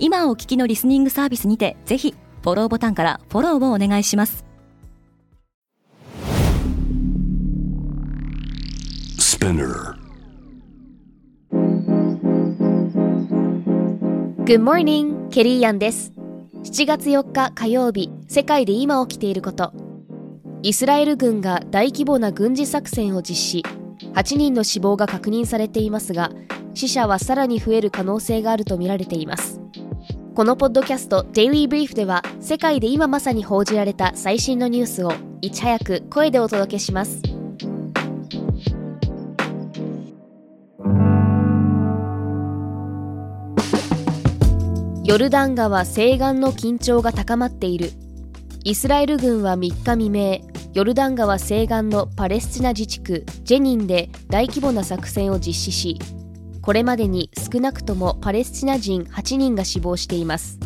今お聞きのリスニングサービスにてぜひフォローボタンからフォローをお願いします。Good morning, ケリーアンです。7月4日火曜日世界で今起きていること。イスラエル軍が大規模な軍事作戦を実施。8人の死亡が確認されていますが死者はさらに増える可能性があるとみられていますこのポッドキャスト Daily Brief では世界で今まさに報じられた最新のニュースをいち早く声でお届けします。ヨルダン川西岸の緊張が高まっている。イスラエル軍は3日未明ヨルダン川西岸のパレスチナ自治区ジェニンで大規模な作戦を実施しこれまでに少なくともパレスチナ人8人が死亡しています。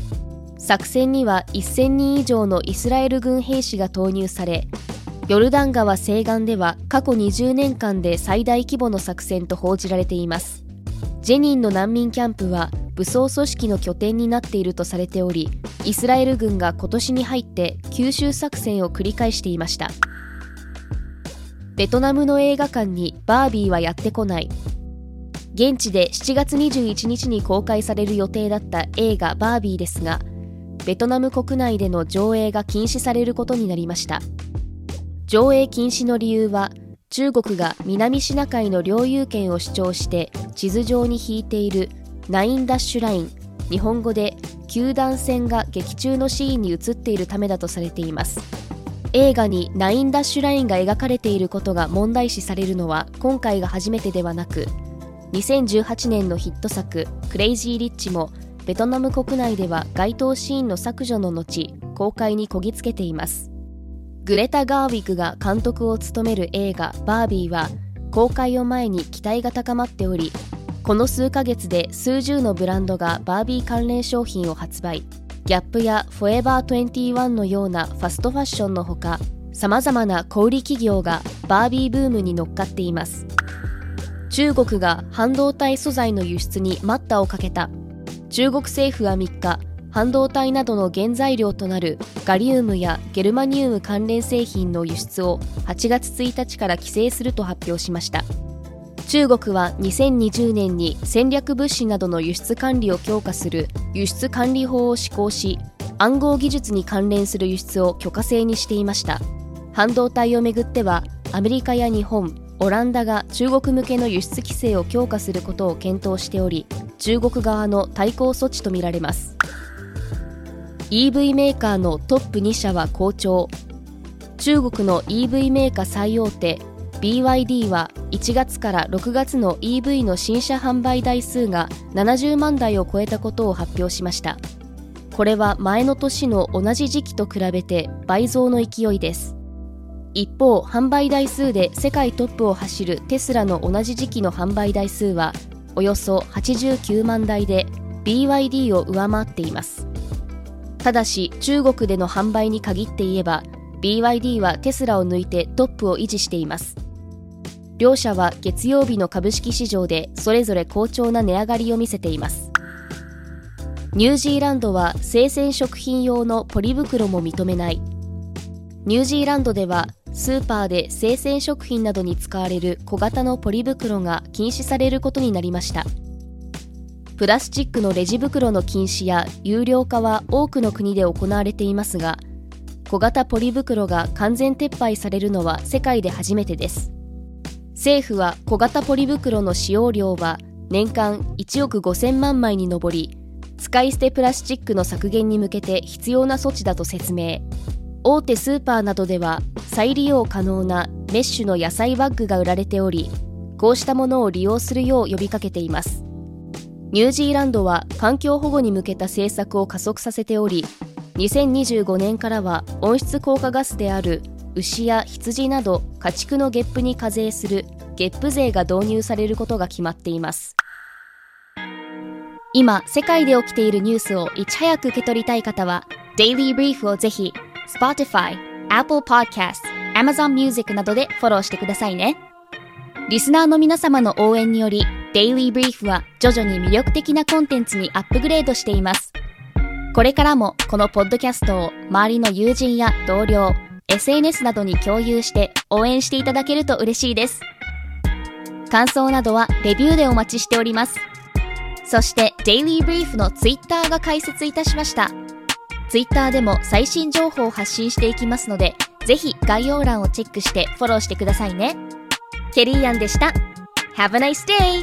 作戦には1000人以上のイスラエル軍兵士が投入されヨルダン川西岸では過去20年間で最大規模の作戦と報じられています。ジェニンの難民キャンプは武装組織の拠点になっているとされておりイスラエル軍が今年に入って吸収作戦を繰り返していました。ベトナムの映画館にバービーはやってこない。現地で7月21日に公開される予定だった映画バービーですがベトナム国内での上映が禁止されることになりました。上映禁止の理由は中国が南シナ海の領有権を主張して地図上に引いているナインダッシュライン日本語で球団戦が劇中のシーンに映っているためだとされています。映画にナインダッシュラインが描かれていることが問題視されるのは今回が初めてではなく2018年のヒット作「クレイジー・リッチ」もベトナム国内では該当シーンの削除の後公開にこぎつけています。グレタ・ガーウィグが監督を務める映画「バービー」は公開を前に期待が高まっておりこの数ヶ月で数十のブランドがバービー関連商品を発売。ギャップやフォエバー21のようなファストファッションのほか様々な小売企業がバービーブームに乗っかっています。中国が半導体素材の輸出に待ったをかけた。中国政府は3日半導体などの原材料となるガリウムやゲルマニウム関連製品の輸出を8月1日から規制すると発表しました。中国は2020年に戦略物資などの輸出管理を強化する輸出管理法を施行し暗号技術に関連する輸出を許可制にしていました。半導体をめぐってはアメリカや日本オランダが中国向けの輸出規制を強化することを検討しており中国側の対抗措置とみられます。EV メーカーのトップ2社は好調。中国の EV メーカー最大手 BYD は1月から6月の EV の新車販売台数が70万台を超えたことを発表しました。これは前の年の同じ時期と比べて倍増の勢いです。一方販売台数で世界トップを走るテスラの同じ時期の販売台数はおよそ89万台で BYD を上回っています。ただし中国での販売に限って言えば BYD はテスラを抜いてトップを維持しています。両社は月曜日の株式市場でそれぞれ好調な値上がりを見せています。ニュージーランドは生鮮食品用のポリ袋も認めない。ニュージーランドではスーパーで生鮮食品などに使われる小型のポリ袋が禁止されることになりました。プラスチックのレジ袋の禁止や有料化は多くの国で行われていますが小型ポリ袋が完全撤廃されるのは世界で初めてです。政府は小型ポリ袋の使用量は年間1億5000万枚に上り使い捨てプラスチックの削減に向けて必要な措置だと説明。大手スーパーなどでは再利用可能なメッシュの野菜バッグが売られておりこうしたものを利用するよう呼びかけています。ニュージーランドは環境保護に向けた政策を加速させており2025年からは温室効果ガスである牛や羊など家畜のゲップに課税するゲップ税が導入されることが決まっています。今世界で起きているニュースをいち早く受け取りたい方は Daily Brief をぜひ Spotify、Apple Podcast、Amazon Music などでフォローしてくださいねリスナーの皆様の応援により Daily Brief は徐々に魅力的なコンテンツにアップグレードしていますこれからもこのポッドキャストを周りの友人や同僚 SNS などに共有して応援していただけると嬉しいです。感想などはレビューでお待ちしております。そして Daily Brief の Twitter が開設いたしました。Twitter でも最新情報を発信していきますので、ぜひ概要欄をチェックしてフォローしてくださいね。ケリーアンでした。Have a nice day!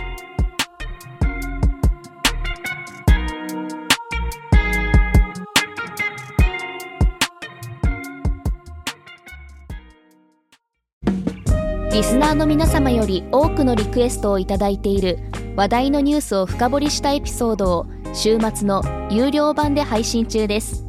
リスナーの皆様より多くのリクエストをいただいている話題のニュースを深掘りしたエピソードを週末の有料版で配信中です